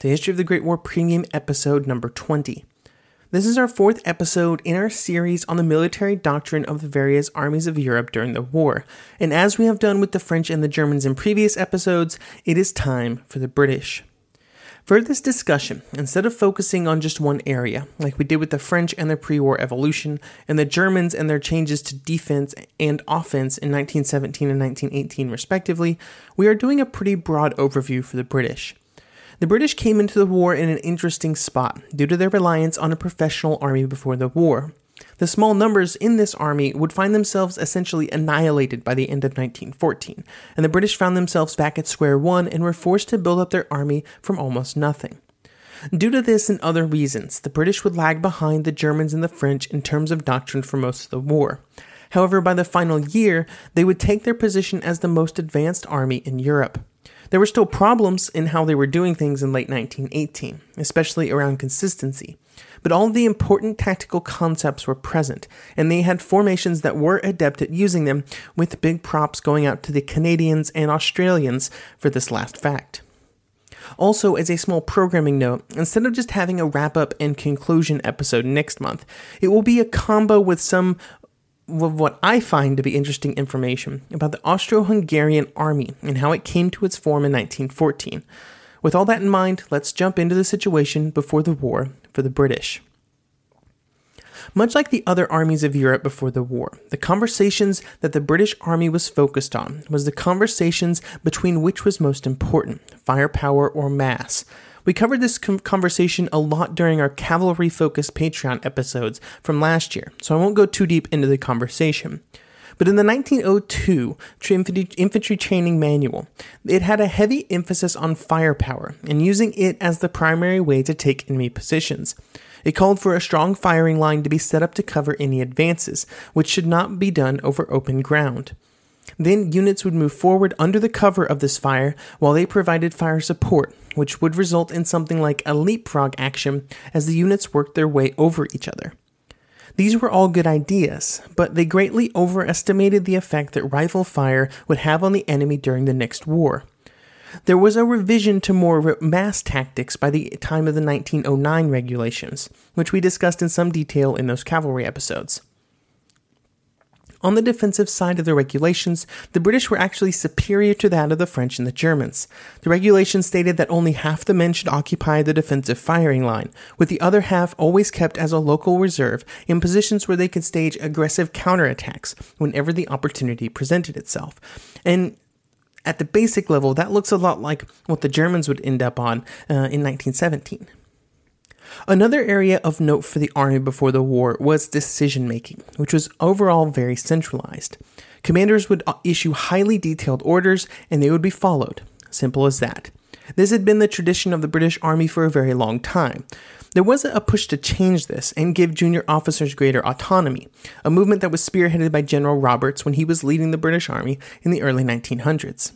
to History of the Great War Premium episode number 20. This is our fourth episode in our series on the military doctrine of the various armies of Europe during the war. And as we have done with the French and the Germans in previous episodes, it is time for the British. For this discussion, instead of focusing on just one area, like we did with the French and their pre war evolution, and the Germans and their changes to defense and offense in 1917 and 1918, respectively, we are doing a pretty broad overview for the British. The British came into the war in an interesting spot due to their reliance on a professional army before the war. The small numbers in this army would find themselves essentially annihilated by the end of 1914, and the British found themselves back at square one and were forced to build up their army from almost nothing. Due to this and other reasons, the British would lag behind the Germans and the French in terms of doctrine for most of the war. However, by the final year, they would take their position as the most advanced army in Europe. There were still problems in how they were doing things in late 1918, especially around consistency but all the important tactical concepts were present, and they had formations that were adept at using them, with big props going out to the Canadians and Australians for this last fact. Also, as a small programming note, instead of just having a wrap up and conclusion episode next month, it will be a combo with some of what I find to be interesting information about the Austro Hungarian army and how it came to its form in 1914. With all that in mind, let's jump into the situation before the war for the British. Much like the other armies of Europe before the war, the conversations that the British Army was focused on was the conversations between which was most important, firepower or mass. We covered this conversation a lot during our cavalry focused Patreon episodes from last year, so I won't go too deep into the conversation. But in the 1902 Infantry Training Manual, it had a heavy emphasis on firepower and using it as the primary way to take enemy positions. It called for a strong firing line to be set up to cover any advances, which should not be done over open ground. Then units would move forward under the cover of this fire while they provided fire support, which would result in something like a leapfrog action as the units worked their way over each other. These were all good ideas, but they greatly overestimated the effect that rifle fire would have on the enemy during the next war. There was a revision to more mass tactics by the time of the 1909 regulations, which we discussed in some detail in those cavalry episodes. On the defensive side of the regulations, the British were actually superior to that of the French and the Germans. The regulations stated that only half the men should occupy the defensive firing line, with the other half always kept as a local reserve in positions where they could stage aggressive counterattacks whenever the opportunity presented itself. And at the basic level, that looks a lot like what the Germans would end up on uh, in 1917. Another area of note for the army before the war was decision making, which was overall very centralized. Commanders would uh, issue highly detailed orders and they would be followed. Simple as that. This had been the tradition of the British Army for a very long time. There wasn't a push to change this and give junior officers greater autonomy, a movement that was spearheaded by General Roberts when he was leading the British Army in the early 1900s.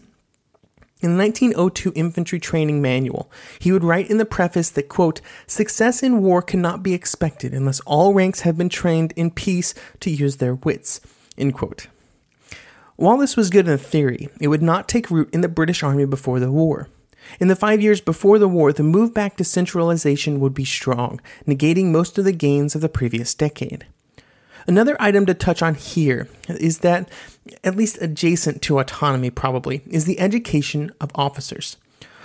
In the 1902 Infantry Training Manual, he would write in the preface that, quote, success in war cannot be expected unless all ranks have been trained in peace to use their wits, end quote. While this was good in theory, it would not take root in the British Army before the war. In the five years before the war, the move back to centralization would be strong, negating most of the gains of the previous decade. Another item to touch on here is that, at least adjacent to autonomy probably, is the education of officers.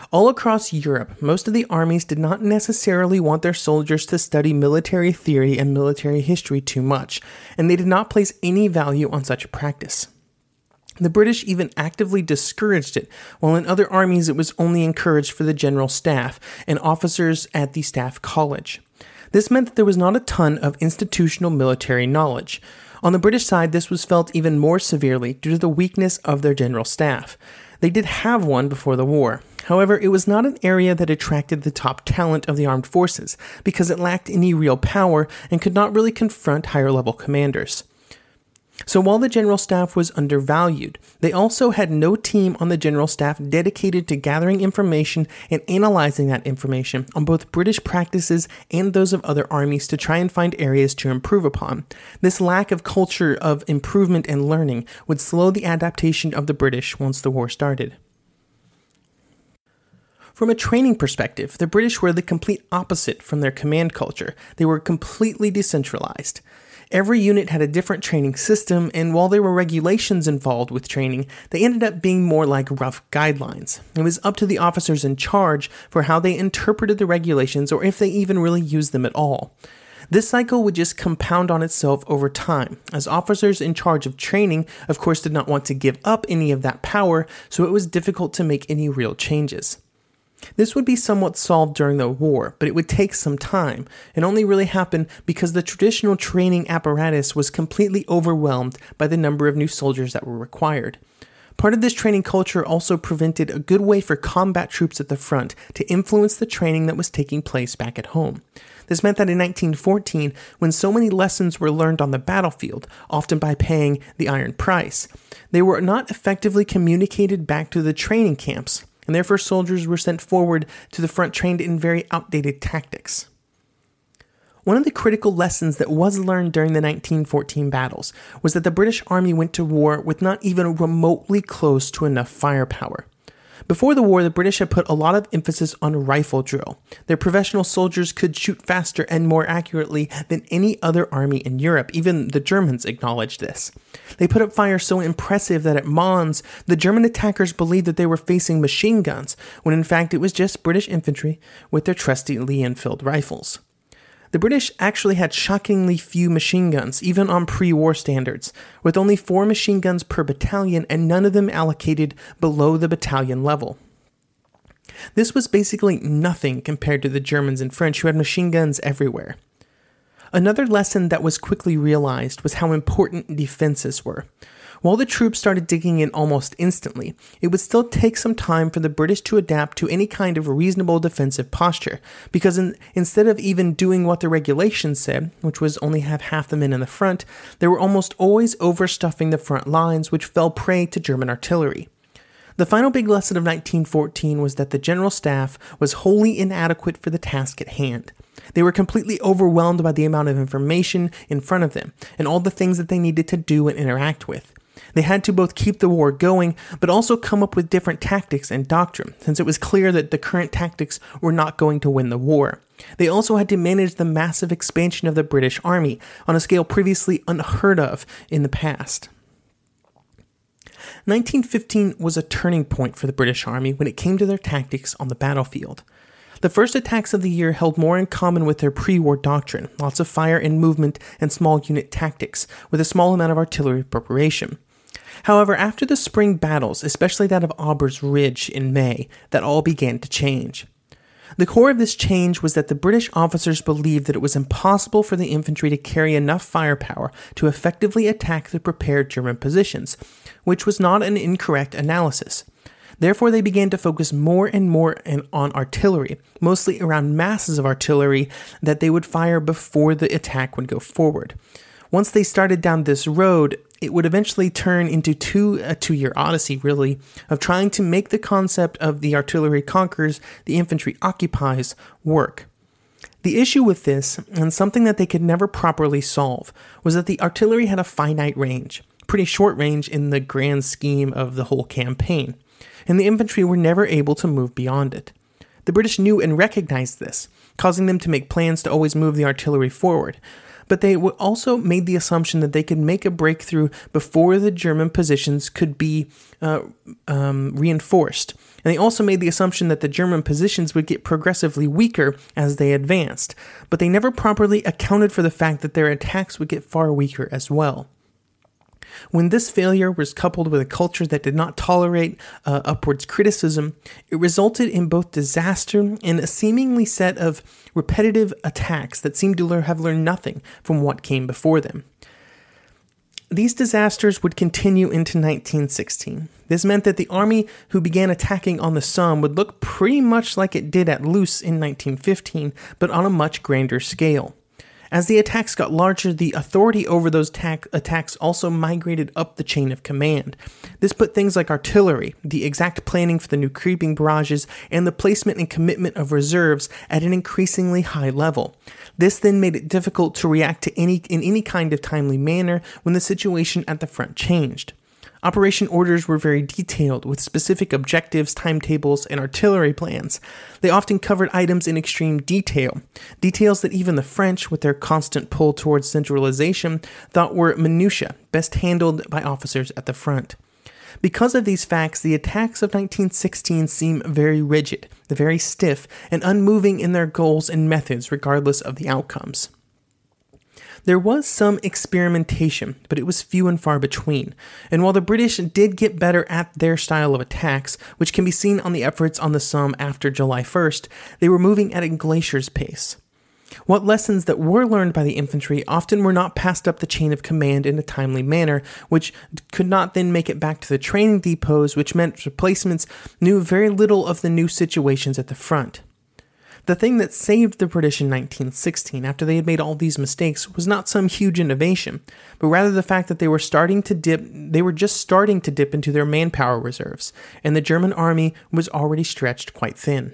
All across Europe, most of the armies did not necessarily want their soldiers to study military theory and military history too much, and they did not place any value on such a practice. The British even actively discouraged it, while in other armies it was only encouraged for the general staff and officers at the staff college. This meant that there was not a ton of institutional military knowledge. On the British side, this was felt even more severely due to the weakness of their general staff. They did have one before the war. However, it was not an area that attracted the top talent of the armed forces because it lacked any real power and could not really confront higher level commanders. So while the general staff was undervalued, they also had no team on the general staff dedicated to gathering information and analyzing that information on both British practices and those of other armies to try and find areas to improve upon. This lack of culture of improvement and learning would slow the adaptation of the British once the war started. From a training perspective, the British were the complete opposite from their command culture. They were completely decentralized. Every unit had a different training system, and while there were regulations involved with training, they ended up being more like rough guidelines. It was up to the officers in charge for how they interpreted the regulations or if they even really used them at all. This cycle would just compound on itself over time, as officers in charge of training, of course, did not want to give up any of that power, so it was difficult to make any real changes. This would be somewhat solved during the war, but it would take some time, and only really happen because the traditional training apparatus was completely overwhelmed by the number of new soldiers that were required. Part of this training culture also prevented a good way for combat troops at the front to influence the training that was taking place back at home. This meant that in 1914, when so many lessons were learned on the battlefield, often by paying the iron price, they were not effectively communicated back to the training camps, and therefore soldiers were sent forward to the front trained in very outdated tactics. One of the critical lessons that was learned during the 1914 battles was that the British Army went to war with not even remotely close to enough firepower. Before the war, the British had put a lot of emphasis on rifle drill. Their professional soldiers could shoot faster and more accurately than any other army in Europe. Even the Germans acknowledged this. They put up fire so impressive that at Mons, the German attackers believed that they were facing machine guns, when in fact it was just British infantry with their trusty Lee Enfield rifles. The British actually had shockingly few machine guns, even on pre war standards, with only four machine guns per battalion and none of them allocated below the battalion level. This was basically nothing compared to the Germans and French, who had machine guns everywhere. Another lesson that was quickly realized was how important defenses were. While the troops started digging in almost instantly, it would still take some time for the British to adapt to any kind of reasonable defensive posture, because in, instead of even doing what the regulations said, which was only have half the men in the front, they were almost always overstuffing the front lines, which fell prey to German artillery. The final big lesson of 1914 was that the general staff was wholly inadequate for the task at hand. They were completely overwhelmed by the amount of information in front of them and all the things that they needed to do and interact with. They had to both keep the war going, but also come up with different tactics and doctrine, since it was clear that the current tactics were not going to win the war. They also had to manage the massive expansion of the British Army on a scale previously unheard of in the past. 1915 was a turning point for the British Army when it came to their tactics on the battlefield. The first attacks of the year held more in common with their pre war doctrine lots of fire and movement and small unit tactics, with a small amount of artillery preparation. However, after the spring battles, especially that of Aubers Ridge in May, that all began to change. The core of this change was that the British officers believed that it was impossible for the infantry to carry enough firepower to effectively attack the prepared German positions, which was not an incorrect analysis. Therefore, they began to focus more and more on artillery, mostly around masses of artillery that they would fire before the attack would go forward. Once they started down this road, it would eventually turn into two a two-year odyssey really of trying to make the concept of the artillery conquers the infantry occupies work. The issue with this and something that they could never properly solve was that the artillery had a finite range pretty short range in the grand scheme of the whole campaign and the infantry were never able to move beyond it. The british knew and recognized this causing them to make plans to always move the artillery forward but they also made the assumption that they could make a breakthrough before the German positions could be uh, um, reinforced. And they also made the assumption that the German positions would get progressively weaker as they advanced, but they never properly accounted for the fact that their attacks would get far weaker as well. When this failure was coupled with a culture that did not tolerate uh, upwards criticism, it resulted in both disaster and a seemingly set of repetitive attacks that seemed to have learned nothing from what came before them. These disasters would continue into 1916. This meant that the army who began attacking on the Somme would look pretty much like it did at Loos in 1915, but on a much grander scale. As the attacks got larger, the authority over those attacks also migrated up the chain of command. This put things like artillery, the exact planning for the new creeping barrages, and the placement and commitment of reserves at an increasingly high level. This then made it difficult to react to any in any kind of timely manner when the situation at the front changed. Operation orders were very detailed, with specific objectives, timetables, and artillery plans. They often covered items in extreme detail, details that even the French, with their constant pull towards centralization, thought were minutiae, best handled by officers at the front. Because of these facts, the attacks of 1916 seem very rigid, very stiff, and unmoving in their goals and methods, regardless of the outcomes. There was some experimentation, but it was few and far between. And while the British did get better at their style of attacks, which can be seen on the efforts on the Somme after July 1st, they were moving at a glacier's pace. What lessons that were learned by the infantry often were not passed up the chain of command in a timely manner, which could not then make it back to the training depots, which meant replacements knew very little of the new situations at the front. The thing that saved the British in 1916 after they had made all these mistakes was not some huge innovation, but rather the fact that they were starting to dip they were just starting to dip into their manpower reserves, and the German army was already stretched quite thin.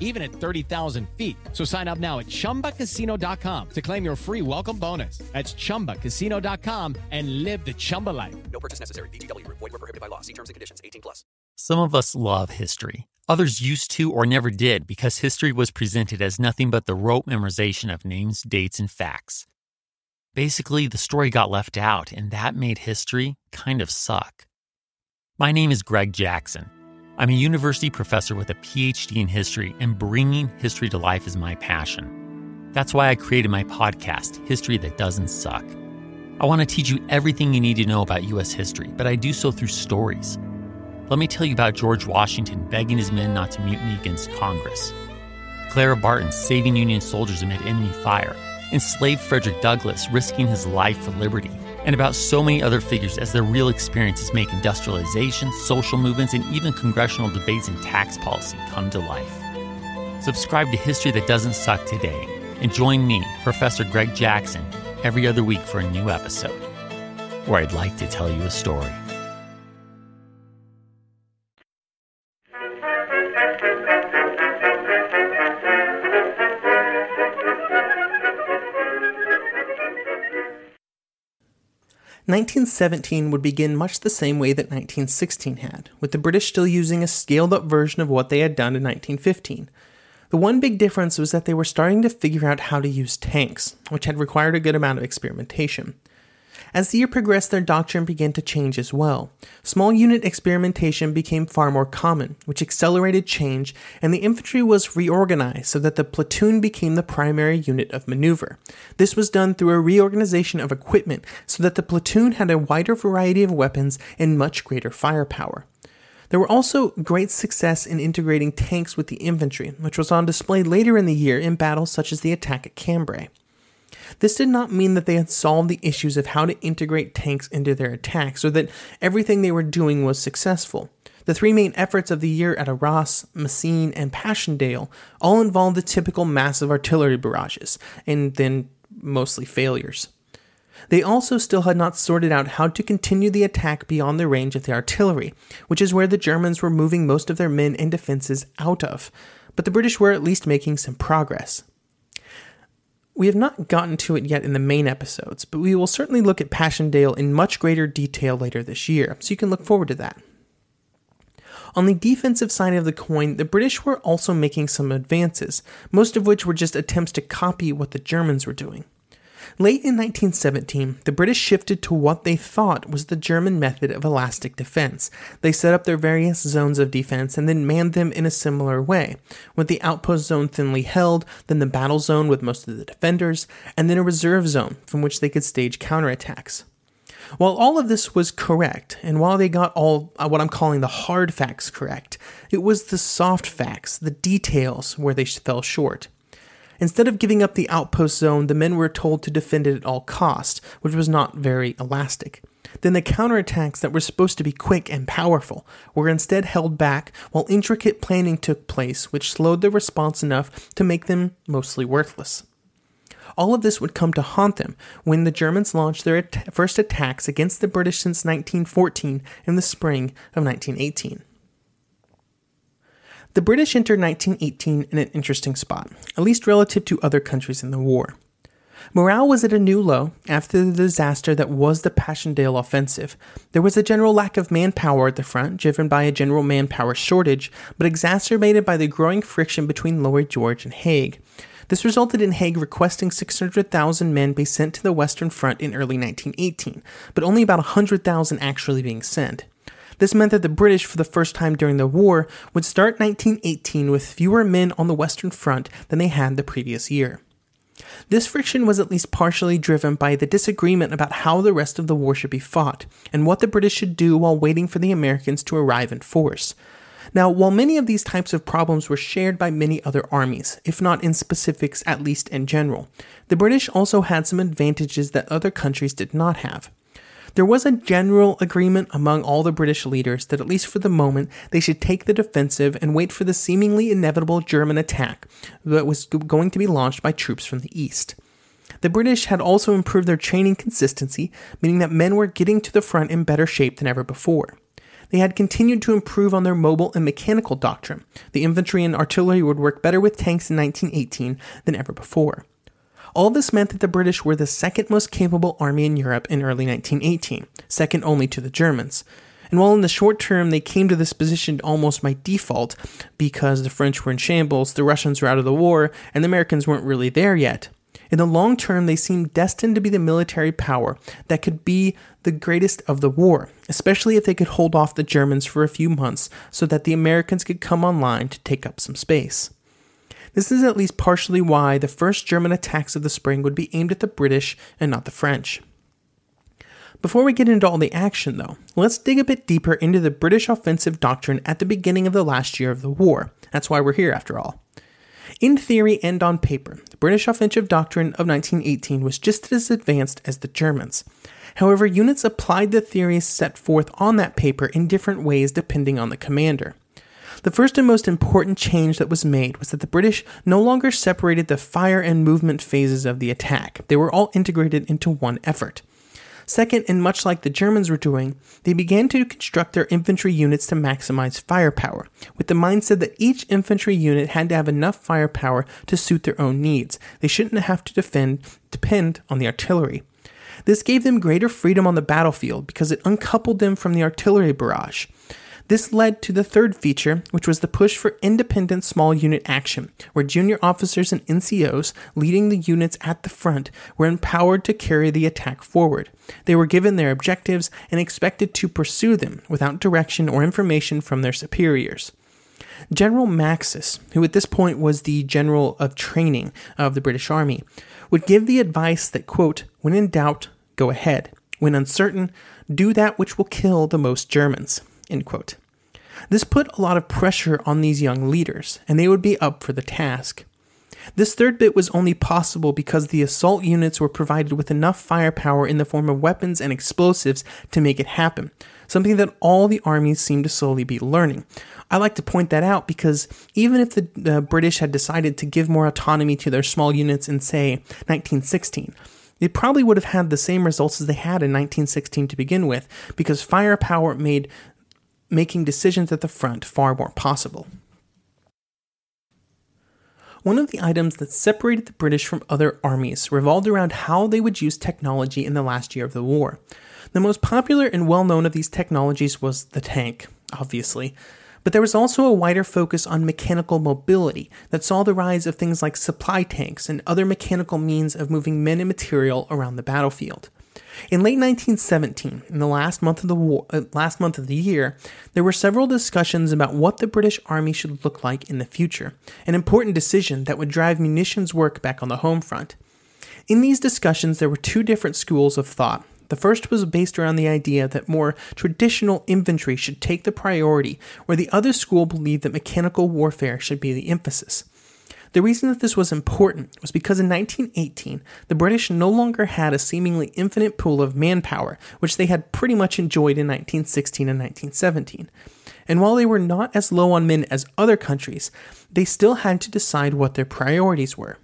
even at 30,000 feet. So sign up now at chumbacasino.com to claim your free welcome bonus. That's chumbacasino.com and live the Chumba life. No purchase necessary. VGW. Void were prohibited by law. See terms and conditions. 18 plus. Some of us love history. Others used to or never did because history was presented as nothing but the rote memorization of names, dates, and facts. Basically, the story got left out, and that made history kind of suck. My name is Greg Jackson. I'm a university professor with a PhD in history, and bringing history to life is my passion. That's why I created my podcast, History That Doesn't Suck. I want to teach you everything you need to know about U.S. history, but I do so through stories. Let me tell you about George Washington begging his men not to mutiny against Congress, Clara Barton saving Union soldiers amid enemy fire, enslaved Frederick Douglass risking his life for liberty, and about so many other figures as their real experiences make industrialization, social movements, and even congressional debates and tax policy come to life. Subscribe to History That Doesn't Suck today and join me, Professor Greg Jackson, every other week for a new episode, where I'd like to tell you a story. 1917 would begin much the same way that 1916 had, with the British still using a scaled up version of what they had done in 1915. The one big difference was that they were starting to figure out how to use tanks, which had required a good amount of experimentation. As the year progressed, their doctrine began to change as well. Small unit experimentation became far more common, which accelerated change, and the infantry was reorganized so that the platoon became the primary unit of maneuver. This was done through a reorganization of equipment so that the platoon had a wider variety of weapons and much greater firepower. There were also great success in integrating tanks with the infantry, which was on display later in the year in battles such as the attack at Cambrai. This did not mean that they had solved the issues of how to integrate tanks into their attacks or that everything they were doing was successful. The three main efforts of the year at Arras, Messines, and Passchendaele all involved the typical massive artillery barrages, and then mostly failures. They also still had not sorted out how to continue the attack beyond the range of the artillery, which is where the Germans were moving most of their men and defenses out of, but the British were at least making some progress. We have not gotten to it yet in the main episodes, but we will certainly look at Passchendaele in much greater detail later this year, so you can look forward to that. On the defensive side of the coin, the British were also making some advances, most of which were just attempts to copy what the Germans were doing. Late in 1917, the British shifted to what they thought was the German method of elastic defense. They set up their various zones of defense and then manned them in a similar way, with the outpost zone thinly held, then the battle zone with most of the defenders, and then a reserve zone from which they could stage counterattacks. While all of this was correct, and while they got all uh, what I'm calling the hard facts correct, it was the soft facts, the details, where they fell short. Instead of giving up the outpost zone, the men were told to defend it at all cost, which was not very elastic. Then the counterattacks that were supposed to be quick and powerful were instead held back while intricate planning took place, which slowed the response enough to make them mostly worthless. All of this would come to haunt them when the Germans launched their at- first attacks against the British since 1914 in the spring of 1918. The British entered 1918 in an interesting spot, at least relative to other countries in the war. Morale was at a new low after the disaster that was the Passchendaele offensive. There was a general lack of manpower at the front, driven by a general manpower shortage, but exacerbated by the growing friction between Lloyd George and Haig. This resulted in Haig requesting 600,000 men be sent to the Western Front in early 1918, but only about 100,000 actually being sent. This meant that the British, for the first time during the war, would start 1918 with fewer men on the Western Front than they had the previous year. This friction was at least partially driven by the disagreement about how the rest of the war should be fought, and what the British should do while waiting for the Americans to arrive in force. Now, while many of these types of problems were shared by many other armies, if not in specifics, at least in general, the British also had some advantages that other countries did not have. There was a general agreement among all the British leaders that, at least for the moment, they should take the defensive and wait for the seemingly inevitable German attack that was going to be launched by troops from the east. The British had also improved their training consistency, meaning that men were getting to the front in better shape than ever before. They had continued to improve on their mobile and mechanical doctrine. The infantry and artillery would work better with tanks in 1918 than ever before. All this meant that the British were the second most capable army in Europe in early 1918, second only to the Germans. And while in the short term they came to this position almost by default, because the French were in shambles, the Russians were out of the war, and the Americans weren't really there yet, in the long term they seemed destined to be the military power that could be the greatest of the war, especially if they could hold off the Germans for a few months so that the Americans could come online to take up some space. This is at least partially why the first German attacks of the spring would be aimed at the British and not the French. Before we get into all the action, though, let's dig a bit deeper into the British offensive doctrine at the beginning of the last year of the war. That's why we're here, after all. In theory and on paper, the British offensive doctrine of 1918 was just as advanced as the Germans. However, units applied the theories set forth on that paper in different ways depending on the commander. The first and most important change that was made was that the British no longer separated the fire and movement phases of the attack, they were all integrated into one effort. Second, and much like the Germans were doing, they began to construct their infantry units to maximize firepower, with the mindset that each infantry unit had to have enough firepower to suit their own needs. They shouldn't have to defend depend on the artillery. This gave them greater freedom on the battlefield because it uncoupled them from the artillery barrage. This led to the third feature, which was the push for independent small unit action, where junior officers and NCOs leading the units at the front were empowered to carry the attack forward. They were given their objectives and expected to pursue them without direction or information from their superiors. General Maxse, who at this point was the general of training of the British Army, would give the advice that, quote, when in doubt, go ahead. When uncertain, do that which will kill the most Germans. End quote. This put a lot of pressure on these young leaders, and they would be up for the task. This third bit was only possible because the assault units were provided with enough firepower in the form of weapons and explosives to make it happen, something that all the armies seemed to slowly be learning. I like to point that out because even if the, British had decided to give more autonomy to their small units in, say, 1916, they probably would have had the same results as they had in 1916 to begin with, because firepower made making decisions at the front far more possible. One of the items that separated the British from other armies revolved around how they would use technology in the last year of the war. The most popular and well known of these technologies was the tank, obviously, but there was also a wider focus on mechanical mobility that saw the rise of things like supply tanks and other mechanical means of moving men and material around the battlefield. In late 1917, in the last month of the war, uh, last month of the year, there were several discussions about what the British Army should look like in the future, an important decision that would drive munitions work back on the home front. In these discussions, there were two different schools of thought the first was based around the idea that more traditional infantry should take the priority, where the other school believed that mechanical warfare should be the emphasis. The reason that this was important was because in 1918, the British no longer had a seemingly infinite pool of manpower, which they had pretty much enjoyed in 1916 and 1917. And while they were not as low on men as other countries, they still had to decide what their priorities were.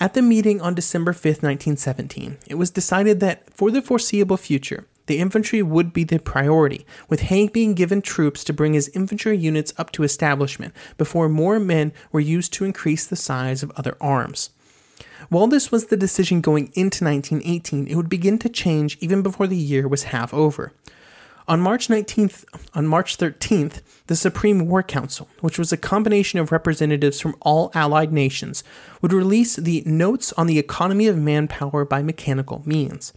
At the meeting on December 5, 1917, it was decided that for the foreseeable future, the infantry would be the priority, with Haig being given troops to bring his infantry units up to establishment before more men were used to increase the size of other arms. While this was the decision going into 1918, it would begin to change even before the year was half over. On March 19th, on March 13th, the Supreme War Council, which was a combination of representatives from all allied nations, would release the Notes on the Economy of Manpower by Mechanical Means.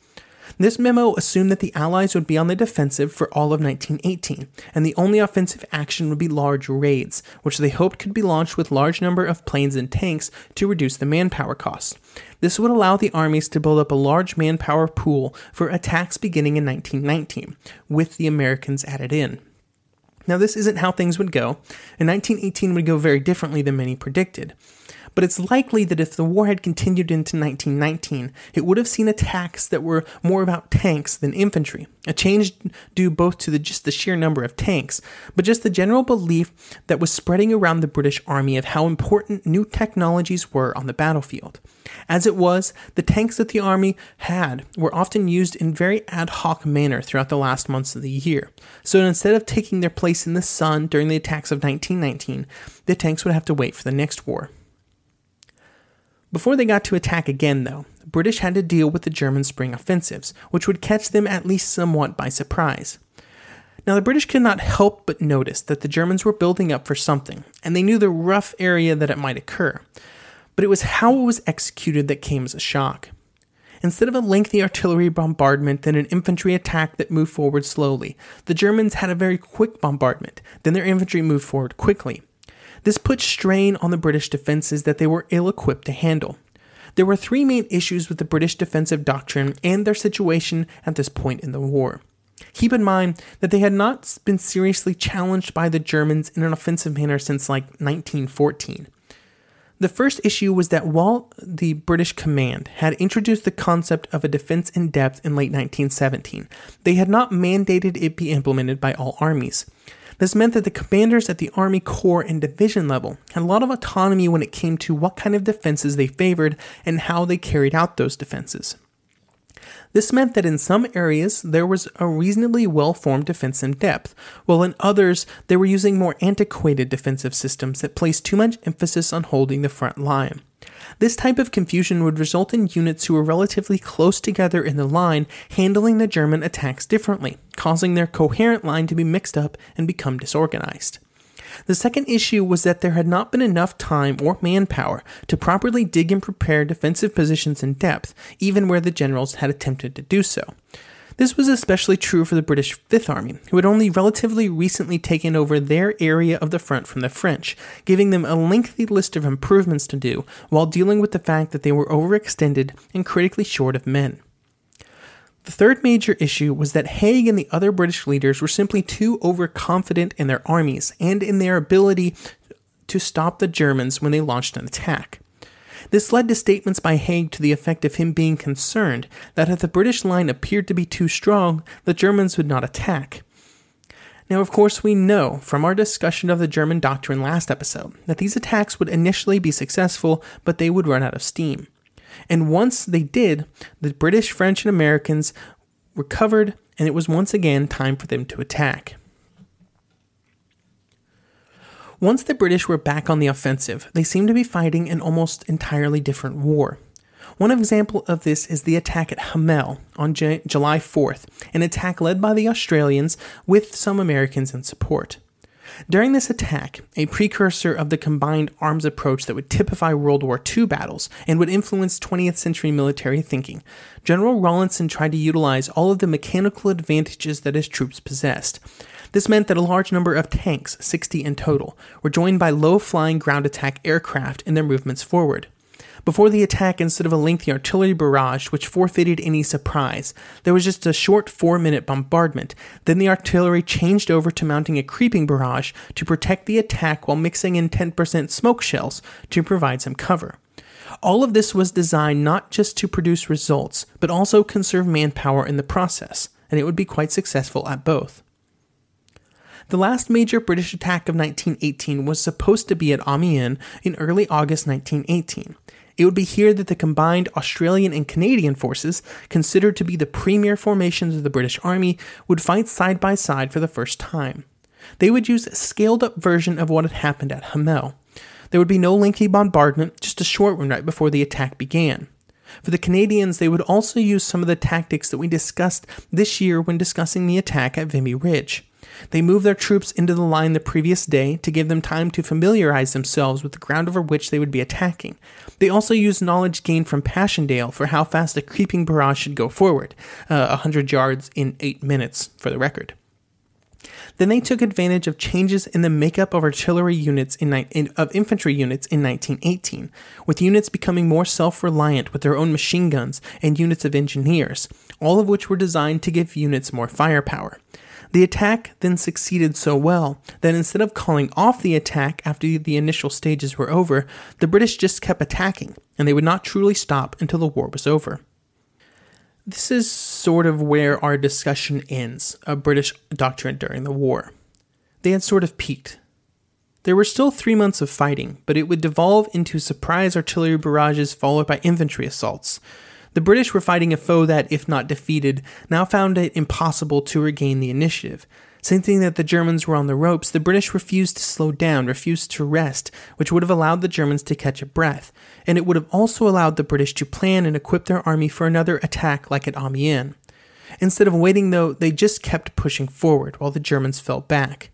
This memo assumed that the Allies would be on the defensive for all of 1918, and the only offensive action would be large raids, which they hoped could be launched with large number of planes and tanks to reduce the manpower costs. This would allow the armies to build up a large manpower pool for attacks beginning in 1919, with the Americans added in. Now, this isn't how things would go, and 1918 would go very differently than many predicted but it's likely that if the war had continued into 1919, it would have seen attacks that were more about tanks than infantry. A change due both to the, just the sheer number of tanks, but just the general belief that was spreading around the British Army of how important new technologies were on the battlefield. As it was, the tanks that the Army had were often used in very ad hoc manner throughout the last months of the year. So instead of taking their place in the sun during the attacks of 1919, the tanks would have to wait for the next war. Before they got to attack again, though, the British had to deal with the German spring offensives, which would catch them at least somewhat by surprise. Now, the British could not help but notice that the Germans were building up for something, and they knew the rough area that it might occur. But it was how it was executed that came as a shock. Instead of a lengthy artillery bombardment, then an infantry attack that moved forward slowly, the Germans had a very quick bombardment, then their infantry moved forward quickly. This put strain on the British defenses that they were ill equipped to handle. There were three main issues with the British defensive doctrine and their situation at this point in the war. Keep in mind that they had not been seriously challenged by the Germans in an offensive manner since like 1914. The first issue was that while the British command had introduced the concept of a defense in depth in late 1917, they had not mandated it be implemented by all armies. This meant that the commanders at the Army Corps and division level had a lot of autonomy when it came to what kind of defenses they favored and how they carried out those defenses. This meant that in some areas there was a reasonably well formed defense in depth, while in others they were using more antiquated defensive systems that placed too much emphasis on holding the front line. This type of confusion would result in units who were relatively close together in the line handling the German attacks differently, causing their coherent line to be mixed up and become disorganized. The second issue was that there had not been enough time or manpower to properly dig and prepare defensive positions in depth, even where the generals had attempted to do so. This was especially true for the British Fifth Army, who had only relatively recently taken over their area of the front from the French, giving them a lengthy list of improvements to do while dealing with the fact that they were overextended and critically short of men. The third major issue was that Haig and the other British leaders were simply too overconfident in their armies and in their ability to stop the Germans when they launched an attack. This led to statements by Haig to the effect of him being concerned that if the British line appeared to be too strong, the Germans would not attack. Now, of course, we know from our discussion of the German doctrine last episode that these attacks would initially be successful, but they would run out of steam. And once they did, the British, French, and Americans recovered, and it was once again time for them to attack. Once the British were back on the offensive, they seemed to be fighting an almost entirely different war. One example of this is the attack at Hamel on J- July 4th, an attack led by the Australians with some Americans in support. During this attack, a precursor of the combined arms approach that would typify World War II battles and would influence 20th century military thinking, General Rawlinson tried to utilize all of the mechanical advantages that his troops possessed. This meant that a large number of tanks, 60 in total, were joined by low flying ground attack aircraft in their movements forward. Before the attack, instead of a lengthy artillery barrage which forfeited any surprise, there was just a short four minute bombardment. Then the artillery changed over to mounting a creeping barrage to protect the attack while mixing in 10% smoke shells to provide some cover. All of this was designed not just to produce results, but also conserve manpower in the process, and it would be quite successful at both. The last major British attack of 1918 was supposed to be at Amiens in early August 1918. It would be here that the combined Australian and Canadian forces, considered to be the premier formations of the British Army, would fight side by side for the first time. They would use a scaled up version of what had happened at Hamel. There would be no lengthy bombardment, just a short one right before the attack began. For the Canadians, they would also use some of the tactics that we discussed this year when discussing the attack at Vimy Ridge. They moved their troops into the line the previous day to give them time to familiarize themselves with the ground over which they would be attacking. They also used knowledge gained from Passchendaele for how fast a creeping barrage should go forward, uh, 100 yards in 8 minutes, for the record. Then they took advantage of changes in the makeup of artillery units in, in, of infantry units in 1918, with units becoming more self-reliant with their own machine guns and units of engineers, all of which were designed to give units more firepower. The attack then succeeded so well that instead of calling off the attack after the initial stages were over, the British just kept attacking, and they would not truly stop until the war was over. This is sort of where our discussion ends of British doctrine during the war. They had sort of peaked. There were still three months of fighting, but it would devolve into surprise artillery barrages followed by infantry assaults, the British were fighting a foe that, if not defeated, now found it impossible to regain the initiative. Sensing that the Germans were on the ropes, the British refused to slow down, refused to rest, which would have allowed the Germans to catch a breath, and it would have also allowed the British to plan and equip their army for another attack like at Amiens. Instead of waiting, though, they just kept pushing forward while the Germans fell back.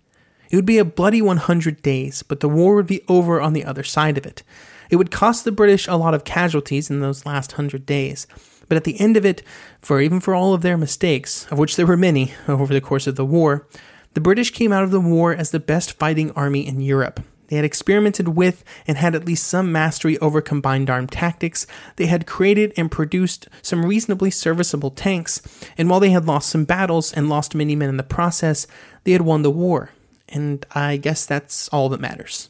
It would be a bloody 100 days, but the war would be over on the other side of it. It would cost the British a lot of casualties in those last hundred days, but at the end of it, for even for all of their mistakes, of which there were many over the course of the war, the British came out of the war as the best fighting army in Europe. They had experimented with and had at least some mastery over combined arm tactics. They had created and produced some reasonably serviceable tanks, and while they had lost some battles and lost many men in the process, they had won the war. And I guess that's all that matters.